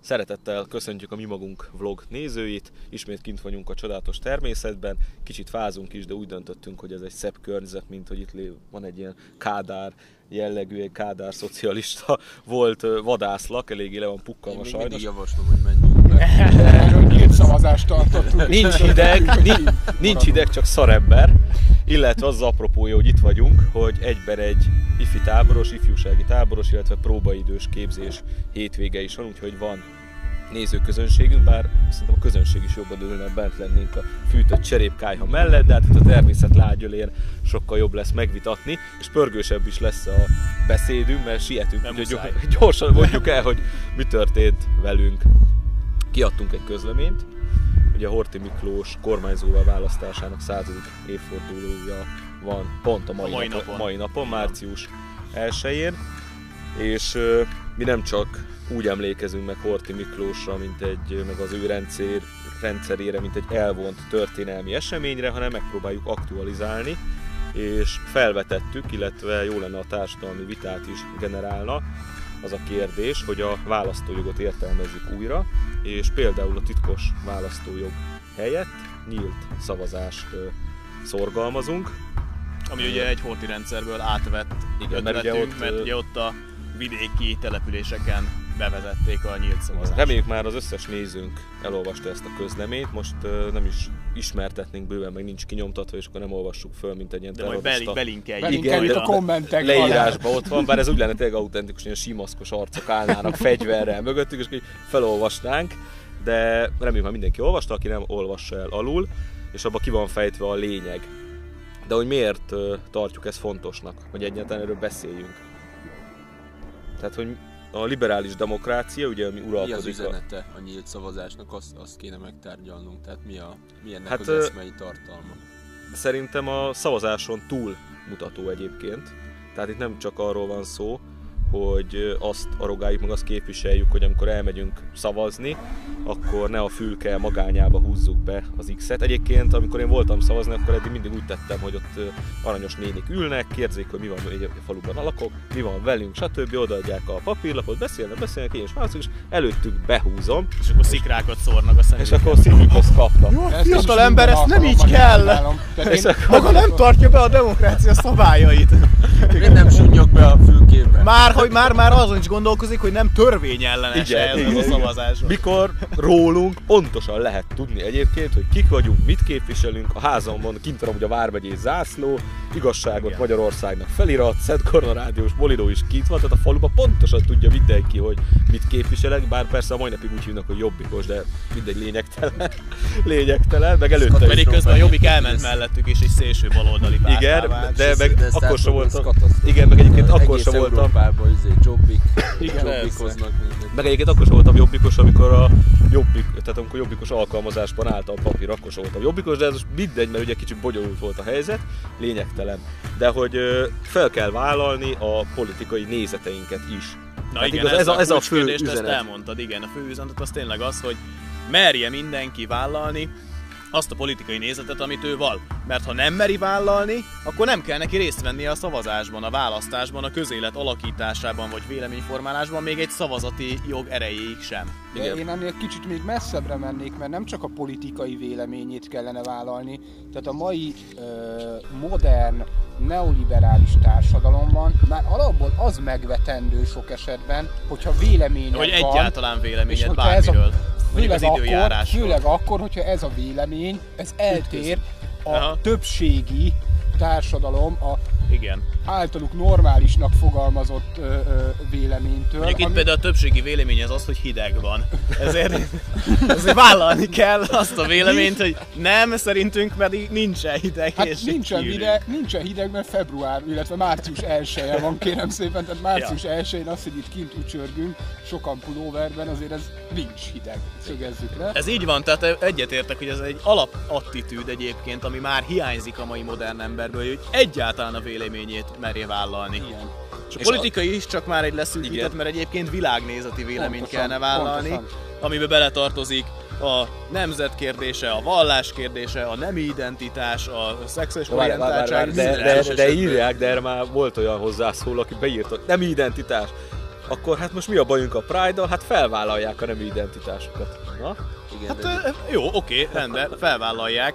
Szeretettel köszöntjük a mi magunk vlog nézőit, ismét kint vagyunk a csodálatos természetben, kicsit fázunk is, de úgy döntöttünk, hogy ez egy szebb környezet, mint hogy itt van egy ilyen kádár jellegű, egy kádár szocialista volt vadászlak, eléggé le van pukkalva Én sajnos. mindig javaslom, hogy menjünk be. Erről nyílt szavazást tartottunk. Nincs hideg, nincs, nincs hideg, csak szarember. Illetve az az apropója, hogy itt vagyunk, hogy egyben egy ifi táboros, ifjúsági táboros, illetve próbaidős képzés hétvége is van, úgyhogy van nézőközönségünk, bár szerintem a közönség is jobban örülne, ha bent lennénk a fűtött cserépkájha mellett, de hát itt a természet lágyölén sokkal jobb lesz megvitatni, és pörgősebb is lesz a beszédünk, mert sietünk, Nem úgyhogy muszáj. gyorsan mondjuk el, hogy mi történt velünk. Kiadtunk egy közleményt, ugye Horti Miklós kormányzóval választásának századik évfordulója van pont a mai, A mai napon, napon. mai napon, március 1-én, és mi nem csak úgy emlékezünk meg Horti Miklósra, mint egy, meg az ő rendszer, rendszerére, mint egy elvont történelmi eseményre, hanem megpróbáljuk aktualizálni, és felvetettük, illetve jó lenne a társadalmi vitát is generálna, az a kérdés, hogy a választójogot értelmezzük újra, és például a titkos választójog helyett nyílt szavazást szorgalmazunk. Ami ugye egy horti rendszerből átvett Igen, mert ugye ötletünk, ott, mert ugye ott a vidéki településeken bevezették a nyílt szavazást. Reméljük már az összes nézőnk elolvasta ezt a közleményt, most ö, nem is ismertetnénk bőven, meg nincs kinyomtatva, és akkor nem olvassuk föl, mint egy ilyen De majd terrorista beli, belinkeljük. Igen, a kommentek leírásban ott van, bár ez úgy lenne tényleg autentikus, ilyen simaszkos arcok állnának fegyverrel mögöttük, és így felolvasnánk, de reméljük már mindenki olvasta, aki nem olvassa el alul, és abban ki van fejtve a lényeg. De hogy miért tartjuk ezt fontosnak, hogy egyáltalán erről beszéljünk? Tehát, hogy a liberális demokrácia, ugye, ami Mi az uralkodik a... üzenete a nyílt szavazásnak, azt, azt kéne megtárgyalnunk. Tehát mi, a, mi ennek Hát, az eszmei tartalma. Szerintem a szavazáson túl mutató egyébként. Tehát itt nem csak arról van szó, hogy azt arrogáljuk, meg azt képviseljük, hogy amikor elmegyünk szavazni, akkor ne a fülke magányába húzzuk be az X-et. Egyébként, amikor én voltam szavazni, akkor eddig mindig úgy tettem, hogy ott aranyos nénik ülnek, kérdzik, hogy mi van, hogy a faluban lakok, mi van velünk, stb. Odaadják a papírlapot, beszélnek, beszélnek, én is válaszolok, és előttük behúzom, És akkor szikrákat szórnak a és szemükbe. akkor szívükhoz kapnak. Ezt is Fiatal ember, ezt nem így kell. És én- akkor- Maga nem tartja be a demokrácia szabályait. Miért nem sunnyog be a fülkébe? Már, hogy már, már azon is gondolkozik, hogy nem törvényellenes Igen, ez igen, a igen. szavazás. Mikor rólunk pontosan lehet tudni egyébként, hogy kik vagyunk, mit képviselünk, a kint van ugye a Vármegyei zászló, igazságot Igen. Magyarországnak felirat, Szent Korona Rádiós Bolidó is kint van, tehát a faluban pontosan tudja mindenki, hogy mit képviselek, bár persze a mai napig úgy hívnak, hogy jobbikos, de mindegy lényegtelen, lényegtelen, meg előtte Pedig is. közben a Jobbik elment mellettük, és egy szélső baloldali Igen, de meg akkor sem voltam. Igen, meg egyébként akkor sem voltam. Európában izé, jobbik, Igen, jobbikoznak mindent. Meg egyébként akkor sem voltam jobbikos, amikor a jobbik, tehát amikor jobbikos alkalmazásban állt a papír, akkor sem voltam jobbikos, de ez most mindegy, mert ugye kicsit bonyolult volt a helyzet, lényegtelen. De hogy fel kell vállalni a politikai nézeteinket is. Na Hát igen, igaz, ez, ez a- ez a fő Ezt üzenet. elmondtad, igen, a fő üzenet az tényleg az, hogy merje mindenki vállalni azt a politikai nézetet, amit ő val. Mert ha nem meri vállalni, akkor nem kell neki részt vennie a szavazásban, a választásban, a közélet alakításában vagy véleményformálásban, még egy szavazati jog erejéig sem. De Igen. én ennél kicsit még messzebbre mennék, mert nem csak a politikai véleményét kellene vállalni, tehát a mai ö, modern, neoliberális társadalomban már alapból az megvetendő sok esetben, hogyha véleményed Hogy van, egyáltalán és véleményed hogyha ez a- bármiről. Főleg az akkor, főleg akkor, hogyha ez a vélemény, ez eltér a Aha. többségi társadalom, a Igen. általuk normálisnak fogalmazott ö, ö, véleménytől. Mondjuk itt ami- például a többségi vélemény az az, hogy hideg van. Ezért, ezért vállalni kell azt a véleményt, hogy nem, szerintünk pedig nincsen hideg. Hát és nincsen hideg, nincsen hideg, mert február, illetve március 1 van, kérem szépen, tehát március 1-én az, hogy itt kint ücsörgünk, sokan pulóverben, azért ez nincs hideg, szögezzük le. Ez így van, tehát egyetértek, hogy ez egy alapattitűd egyébként, ami már hiányzik a mai modern emberből, hogy egyáltalán a véleményét merje vállalni. Igen. És a politikai is csak már egy leszűkített, mert egyébként világnézeti véleményt Pontosan, kellene vállalni, pontosan. amiben beletartozik a nemzet kérdése, a vallás kérdése, a nemi identitás, a szexuális orientáltság, de, de, de írják, de erre már volt olyan hozzászóló, aki beírta, nem identitás. akkor hát most mi a bajunk a Pride-dal? Hát felvállalják a nemű identitásukat. Na? Igen, Hát de jó, oké, rendben, felvállalják,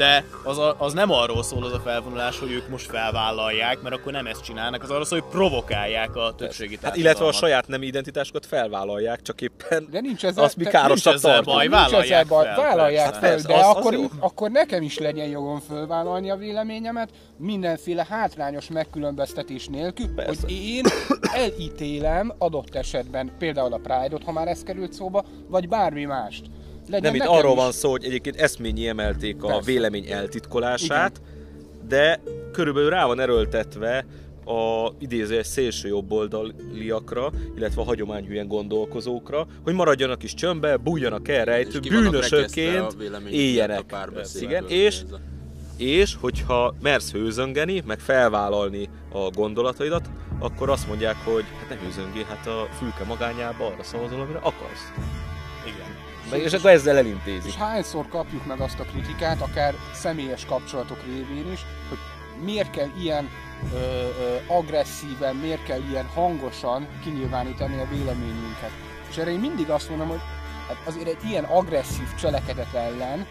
de az, a, az nem arról szól az a felvonulás, hogy ők most felvállalják, mert akkor nem ezt csinálnak, az arról szól, hogy provokálják a többségi Hát illetve a saját nem identitásukat felvállalják, csak éppen De nincs ezzel, azt mi károsak nincs ezzel baj, Nincs ezzel vállalják baj, fel, vállalják persze. fel, Persze, de az- az akkor, jó. akkor nekem is legyen jogom fölvállalni a véleményemet, mindenféle hátrányos megkülönböztetés nélkül, Persze. hogy én elítélem adott esetben például a Pride-ot, ha már ez került szóba, vagy bármi mást. Legyen Nem, itt arról is. van szó, hogy egyébként eszményi emelték a Persze. vélemény eltitkolását, de körülbelül rá van erőltetve a idézőes szélső jobboldaliakra, illetve a hagyományhűen gondolkozókra, hogy maradjanak is csömbbe, bújjanak el rejtő, a vélemény éljenek. a Igen, és, a- és hogyha mersz hőzöngeni, meg felvállalni a gondolataidat, akkor azt mondják, hogy hát ne hőzöngél, hát a fülke magányába arra szavazol, amire akarsz. Igen. Meg, és akkor ezzel És elintézik. hányszor kapjuk meg azt a kritikát, akár személyes kapcsolatok révén is, hogy miért kell ilyen ö, ö, agresszíven, miért kell ilyen hangosan kinyilvánítani a véleményünket. És erre én mindig azt mondom, hogy hát azért egy ilyen agresszív cselekedet ellen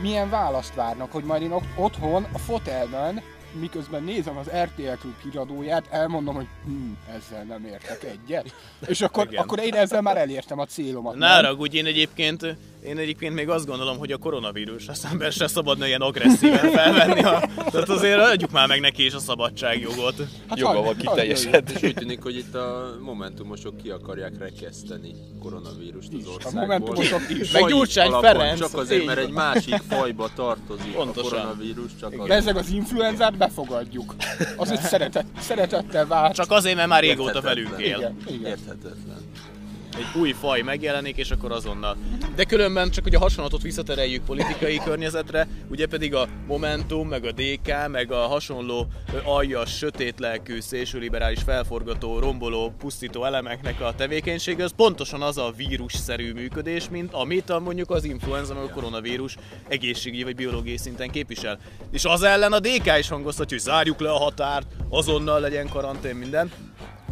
milyen választ várnak, hogy majd én ott- otthon a fotelben miközben nézem az RTL Klub híradóját, elmondom, hogy hm, ezzel nem értek egyet. És akkor, Igen. akkor én ezzel már elértem a célomat. Ne nem? haragudj, én egyébként, én egyébként még azt gondolom, hogy a koronavírusra szemben se szabadna ilyen agresszíven felvenni. A, tehát azért adjuk már meg neki is a szabadságjogot. Hát Joga van hagy kiteljesedni. És úgy tűnik, hogy itt a Momentumosok ki akarják rekeszteni koronavírust az Is. A országból. Momentumosok is. Meg Gyurcsány Ferenc, Csak azért, mert egy másik fajba tartozik Pontosan. a koronavírus, csak az... Bezzeg az influenzát befogadjuk. Az egy szeretet, szeretettel vált. Csak azért, mert már régóta velünk él. Igen, igen. Érthetetlen. Egy új faj megjelenik, és akkor azonnal. De különben csak, hogy a hasonlatot visszatereljük politikai környezetre, ugye pedig a Momentum, meg a DK, meg a hasonló aljas, sötét lelkű, szélsőliberális, felforgató, romboló, pusztító elemeknek a tevékenysége, az pontosan az a vírusszerű működés, mint amit a, mondjuk az influenza, meg a koronavírus egészségügyi vagy biológiai szinten képvisel. És az ellen a DK is hangoztatja, hogy zárjuk le a határt, azonnal legyen karantén, minden.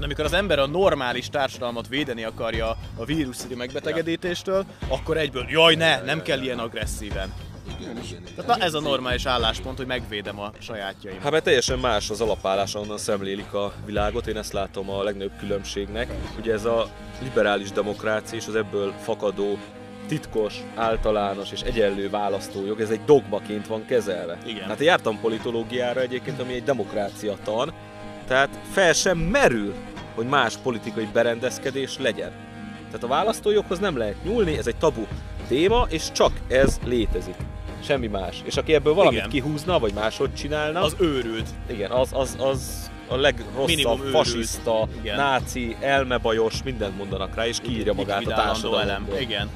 De amikor az ember a normális társadalmat védeni akarja a vírusszerű megbetegedítéstől, akkor egyből, jaj ne, nem kell ilyen agresszíven. Igen, igen, igen. Tehát ez a normális álláspont, hogy megvédem a sajátjaimat. Hát mert teljesen más az alapállás, onnan szemlélik a világot, én ezt látom a legnagyobb különbségnek. Ugye ez a liberális demokrácia és az ebből fakadó titkos, általános és egyenlő választójog, ez egy dogmaként van kezelve. Igen. Hát jártam politológiára egyébként, ami egy demokrácia tan, tehát fel sem merül, hogy más politikai berendezkedés legyen. Tehát a választójoghoz nem lehet nyúlni, ez egy tabu téma, és csak ez létezik. Semmi más. És aki ebből valamit Igen. kihúzna, vagy máshogy csinálna, Az őrült. igen, az, az, az a legrosszabb, fasiszta, náci, elmebajos, mindent mondanak rá, és kiírja magát a társadalomból. Igen.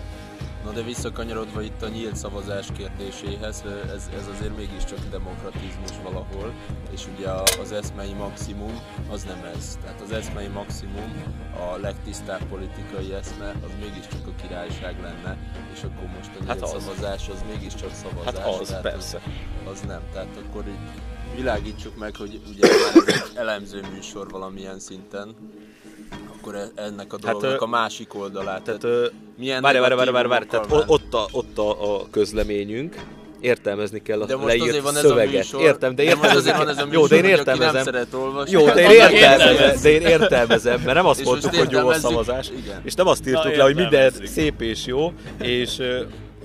Na de visszakanyarodva itt a nyílt szavazás kérdéséhez, ez, ez azért mégiscsak demokratizmus valahol, és ugye az eszmei maximum az nem ez. Tehát az eszmei maximum, a legtisztább politikai eszme, az mégiscsak a királyság lenne, és akkor most a nyílt Hát az. szavazás az mégiscsak szavazás. Hát az, tehát persze. Az, az nem. Tehát akkor így világítsuk meg, hogy ugye ez egy elemző műsor valamilyen szinten, akkor e- ennek a dolognak ö, a másik oldalát. Tehát, ö, milyen várj, várj, várj, várj, várj, tehát ott a, ott a, a közleményünk, értelmezni kell a De most leírt azért van ez a szöveget. műsor. Értem, de értelmezni azért van kell. ez a Jó, műsor, de én aki nem értelmezem. szeret olvasni. Jó, de én Annak értelmezem, értelmez. de én értelmezem, mert nem azt És mondtuk, hogy jó a szavazás, Igen. és nem azt írtuk Na, le, hogy minden szép és jó, és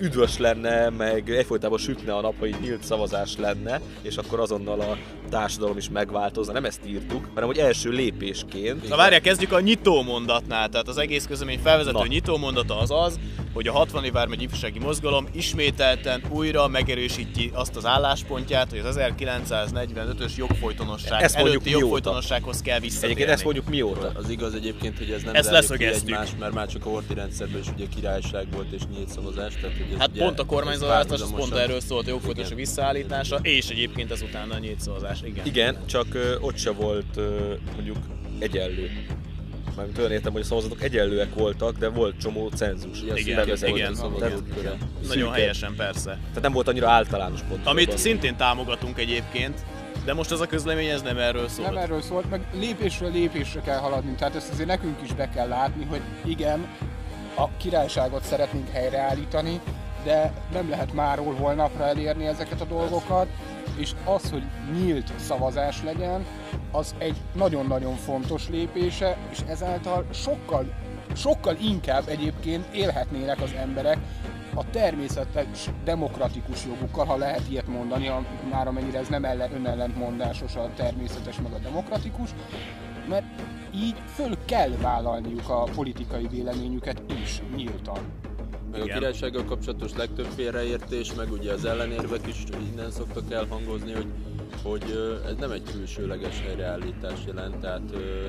üdvös lenne, meg egyfolytában sütne a nap, hogy nyílt szavazás lenne, és akkor azonnal a társadalom is megváltozna. Nem ezt írtuk, hanem hogy első lépésként Na várják, kezdjük a nyitó mondatnál. Tehát az egész közlemény felvezető Na. nyitó mondata az az, hogy a 60 vármegy ifjúsági mozgalom ismételten újra megerősíti azt az álláspontját, hogy az 1945-ös jogfolytonosság Ezt előtti jogfolytonossághoz kell visszatérni. Egyébként ezt mondjuk mióta? Az igaz egyébként, hogy ez nem Ezt leszögeztük. egymást, mert már csak a horti rendszerben is ugye királyság volt és nyílt szavazás. Tehát, Hát ugye, pont a ez kormányzóválasztás, az pont erről szólt, a jogfolytonosság Igen. visszaállítása, és egyébként ezután a nyílt szavazás. Igen. Igen, csak ö, ott se volt ö, mondjuk egyenlő. Mármint olyan értem, hogy a szavazatok egyenlőek voltak, de volt csomó cenzus. Ugye, Igen, bevezetve. igen, Tehát, Nagyon helyesen, persze. tehát nem volt annyira általános pont. Amit szintén támogatunk egyébként, De most ez a közlemény ez nem erről szól. Nem erről szólt, meg lépésről lépésre kell haladni, tehát ezt azért nekünk is be kell látni, hogy igen, a királyságot szeretnénk helyreállítani, de nem lehet máról holnapra elérni ezeket a dolgokat, és az, hogy nyílt szavazás legyen, az egy nagyon-nagyon fontos lépése, és ezáltal sokkal, sokkal inkább egyébként élhetnének az emberek a természetes demokratikus jogukkal, ha lehet ilyet mondani, már amennyire ez nem ellen, önellentmondásos a természetes meg a demokratikus, mert így föl kell vállalniuk a politikai véleményüket is nyíltan. Meg a Igen. királysággal kapcsolatos legtöbb félreértés, meg ugye az ellenérvek is innen szoktak elhangozni, hogy, hogy ez nem egy külsőleges helyreállítás jelent, tehát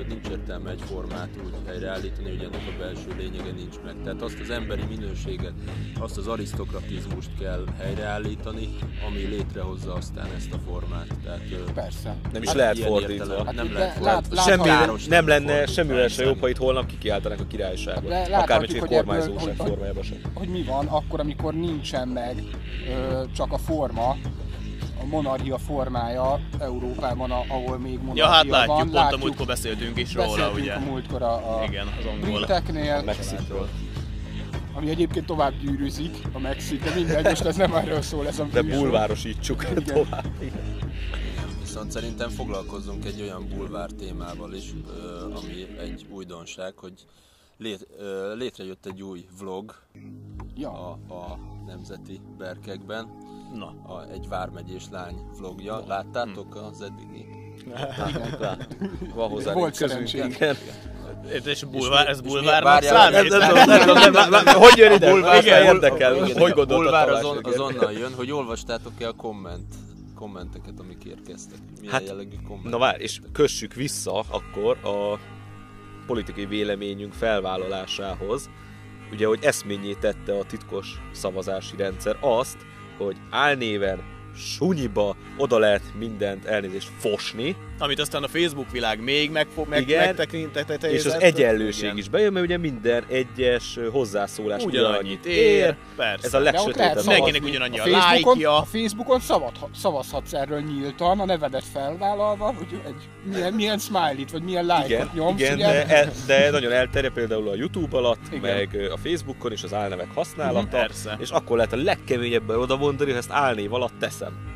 nincs értelme egy formát úgy helyreállítani, hogy ennek a belső lényege nincs meg. Tehát azt az emberi minőséget, azt az arisztokratizmust kell helyreállítani, ami létrehozza aztán ezt a formát. Tehát, Persze. Nem is hát lehet fordítva. Hát nem lehet fordítva. lát- Semmi Káros nem lenne semmivel se jobb, ha itt holnap kikiáltanak a királyságot. Akármilyen láthatjuk, egy kormányzóság hogy- formájában sem. hogy mi van akkor, amikor nincsen meg ö, csak a forma, monarchia formája Európában, a, ahol még monarchia Ja, hát látjuk, van. pont a múltkor beszéltünk is róla, beszéltünk ugye? a múltkor a, a Igen, az angol. briteknél, Mexikról. ami egyébként tovább gyűrűzik, a Mexik, de mindegy, most ez nem erről szól ez a De műsor. bulvárosítsuk Igen. tovább. Viszont szerintem foglalkozzunk egy olyan bulvár témával is, ami egy újdonság, hogy lét, ö, létrejött egy új vlog Ja, a, a nemzeti berkekben, Na, a, egy vármegyés lány vlogja. Láttátok az eddigi? Van hozzá Volt szerencsénk. és bulvár, ez bulvárnak számít? Hogy jön ide? Bulvár- Igen, érdekel. Hogy gondoltad bulvár az, Tamás? on, az onnan jön, hogy olvastátok-e a komment, kommenteket, amik érkeztek? Milyen Hát, jellegű komment? Na várj, és kössük vissza akkor a politikai véleményünk felvállalásához. Ugye, hogy eszményé tette a titkos szavazási rendszer azt, hogy álnéven sunyiba oda lehet mindent elnézést fosni, Amit aztán a Facebook világ még megfog, meg, Igen. megtekintetett. és az egyenlőség is bejön, mert ugye minden egyes hozzászólás Ugyanannyit ér, persze. Ez a legsötétebb. Mindenkinek ugyanannyi a Facebookon, lájkja. a Facebookon szavad, szavazhatsz erről nyíltan, a nevedet felvállalva, hogy egy, milyen, milyen smiley-t, vagy milyen Igen, nyomsz, igen ugye? de, el, de nagyon elterjed például a YouTube alatt, Igen. meg a Facebookon is az álnevek használata, Persze. és akkor lehet a legkeményebben oda mondani, ha ezt álnév alatt teszem.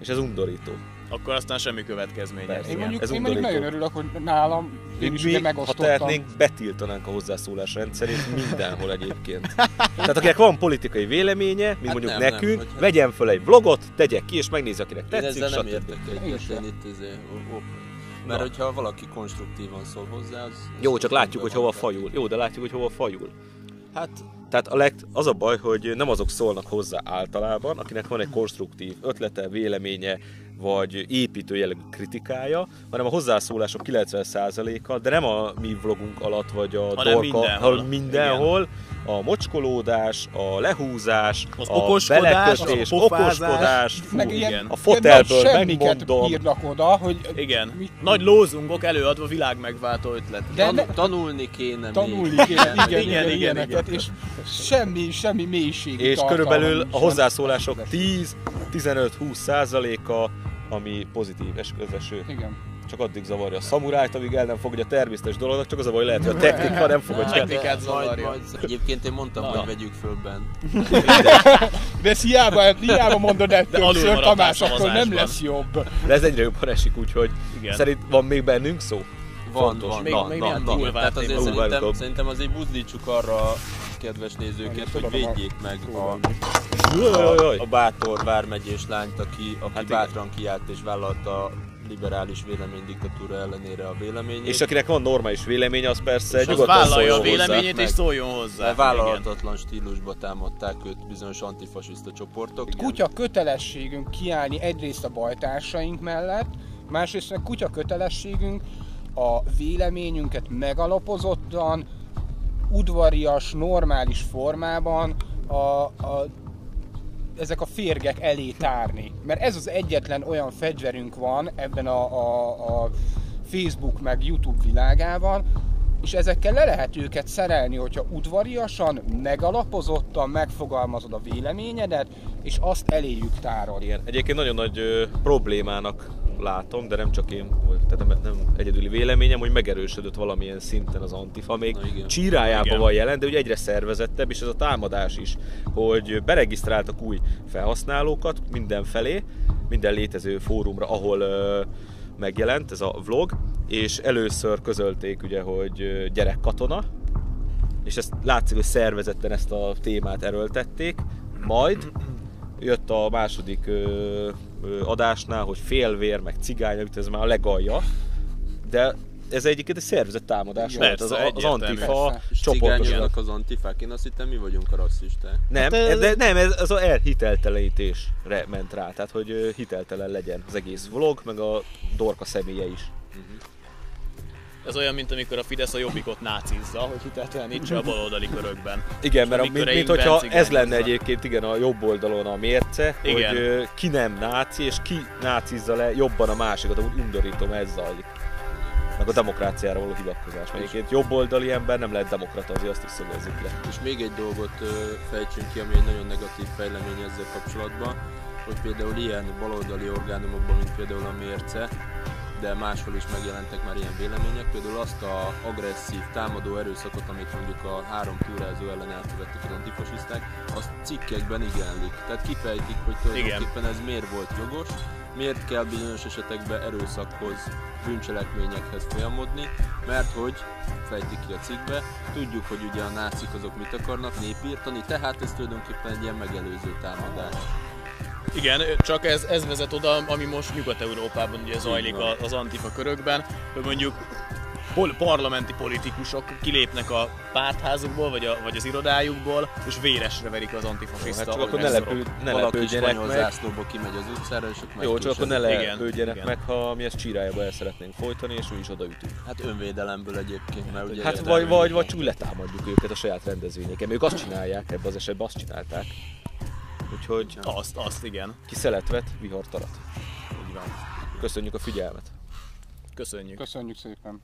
És ez undorító. Akkor aztán semmi következménye. Persze. Én mondjuk, ez én mondjuk nagyon örülök, hogy nálam én is mi, ugye ha megosztottam. tehetnénk, betiltanánk a hozzászólás rendszerét mindenhol egyébként. Tehát akinek van politikai véleménye, mint Hát mondjuk nem, nem, nekünk, hogy- vegyen föl egy vlogot, tegye ki, és megnézze, akinek Én tetszik, ezzel nem értek Én egyet, én itt izé, mert Na. hogyha valaki konstruktívan szól hozzá, az... Jó, csak látjuk, hogy hova fajul. Jó, de látjuk, hogy hova fajul. Hát Tehát a leg, az a baj, hogy nem azok szólnak hozzá általában, akinek van egy konstruktív ötlete, véleménye, vagy építő jellegű kritikája, hanem a hozzászólások 90%-a, de nem a mi vlogunk alatt, vagy a Hanem dorka, mindenhol. hanem mindenhol, a mocskolódás, a lehúzás, Az a okoskodás, belekötés, a pofázás. okoskodás, fú, meg ilyen, igen. a fotelből ilyen nagy semmiket megmondom. írnak oda, hogy Igen. mit- Nagy lózungok előadva világ megváltó ötlet. De Tan- ne- tanulni kéne tanulni még. kéne, igen, igen, igen, igen, igen, ilyeneket, és semmi, semmi mélység. és körülbelül a hozzászólások 10-15-20 százaléka, ami pozitív esküvözeső. Igen. Csak addig zavarja a szamurájt, amíg el nem fogadja a természetes dolognak, csak az a baj, lehet, hogy a technika nem fogadja. el. Technikát Majd, zavarja. majd, egyébként én mondtam, Na. hogy vegyük föl bent. De ezt hiába, hiába mondod el többször, Tamás, akkor nem lesz jobb. De ez egyre jobban esik, úgyhogy Igen. szerint van még bennünk szó? Van, Fontos. van, Még- van, még milyen van. bulvár Tehát azért szerintem, szerintem azért buzdítsuk arra a kedves nézőket, hogy védjék meg a, a, a bátor vármegyés lányt, aki, aki Hát igen. bátran kiállt és vállalta a liberális véleménydiktatúra ellenére a véleményét. És akinek van normális véleménye, az persze És az nyugodtan vállalja a véleményét és meg. szóljon hozzá. de vállalhatatlan stílusba támadták őt bizonyos antifasiszta csoportok. Kutya kötelességünk kiállni egyrészt a bajtársaink mellett, másrészt meg kutya kötelességünk a véleményünket megalapozottan, udvarias, normális formában a, a ezek a férgek elé tárni. Mert ez az egyetlen olyan fegyverünk van ebben a, a, a Facebook meg YouTube világában, és ezekkel le lehet őket szerelni, hogyha udvariasan, megalapozottan megfogalmazod a véleményedet, és azt eléjük tárod. Igen, egyébként nagyon nagy ö, problémának látom, de nem csak én, vagy- tehát nem, nem egyedüli véleményem, hogy megerősödött valamilyen szinten az Antifa, még igen. csírájában Igen. van jelen, de ugye egyre szervezettebb, és ez a támadás is, hogy beregisztráltak új felhasználókat mindenfelé, minden létező fórumra, ahol ö, megjelent ez a vlog, és először közölték ugye, hogy gyerekkatona, és ezt látszik, hogy szervezetten ezt a témát erőltették, majd jött a második ö, adásnál, hogy félvér, meg cigány, amit ez már a legalja, de ez egyébként egy szervezett támadás volt, az, az. Antifa Persze. És csoportos. cigányoznak az antifák, én azt hittem mi vagyunk a rasszisták. Nem, Hát, de nem, ez az a elhiteltelenítésre ment rá, tehát hogy hiteltelen legyen az egész vlog, meg a Dorka személye is. Ez olyan, mint amikor a Fidesz a jobbikot nácizza, hogy hiteltelenítse a baloldali körökben. Igen, mert a, mint, mint hogyha ez lenne egyébként igen a jobb oldalon a mérce, Igen. hogy ö, ki nem náci, és ki nácizza le jobban a másikat, úgy undorítom ez zajlik. Meg a demokráciára való hivatkozás. Mert egyébként jobb oldali ember nem lehet demokrata, azért azt is szögezzük le. És még egy dolgot ö, fejtsünk ki, ami egy nagyon negatív fejlemény ezzel kapcsolatban, hogy például ilyen baloldali orgánumokban, mint például a mérce, de máshol is megjelentek már ilyen vélemények, például azt a agresszív, támadó erőszakot, amit mondjuk a három túrázó ellen elkövettek az antifasiszták, azt cikkekben igenlik. Tehát kifejtik, hogy tulajdonképpen ez miért volt jogos, miért kell bizonyos esetekben erőszakhoz, bűncselekményekhez folyamodni, mert hogy, fejtik ki a cikkbe, tudjuk, hogy ugye a nácik azok mit akarnak, népírtani, tehát ez tulajdonképpen egy ilyen megelőző támadás. Igen, csak ez, ez vezet oda, ami most Nyugat-Európában ugye zajlik a- az antifa körökben, hogy mondjuk pol- parlamenti politikusok kilépnek a pártházukból, vagy, a, vagy az irodájukból, és véresre verik az antifasiszta Hát csak akkor ne, lepő, ne lepődjenek meg. zászlóba kimegy az utcára, és ott Jó, csak akkor ne lepődjenek igen. meg, ha mi ezt csírájába el szeretnénk folytani, és mi is odaütünk. Hát önvédelemből egyébként, mert ugye... Hát vagy, vagy, vagy csak letámadjuk őket a saját rendezvényeken. Ők azt csinálják, ebben az esetben azt csinálták. Úgyhogy Azt, azt igen. ki szelet vet, vihar tarat. Így van. Köszönjük a figyelmet! Köszönjük. Köszönjük szépen.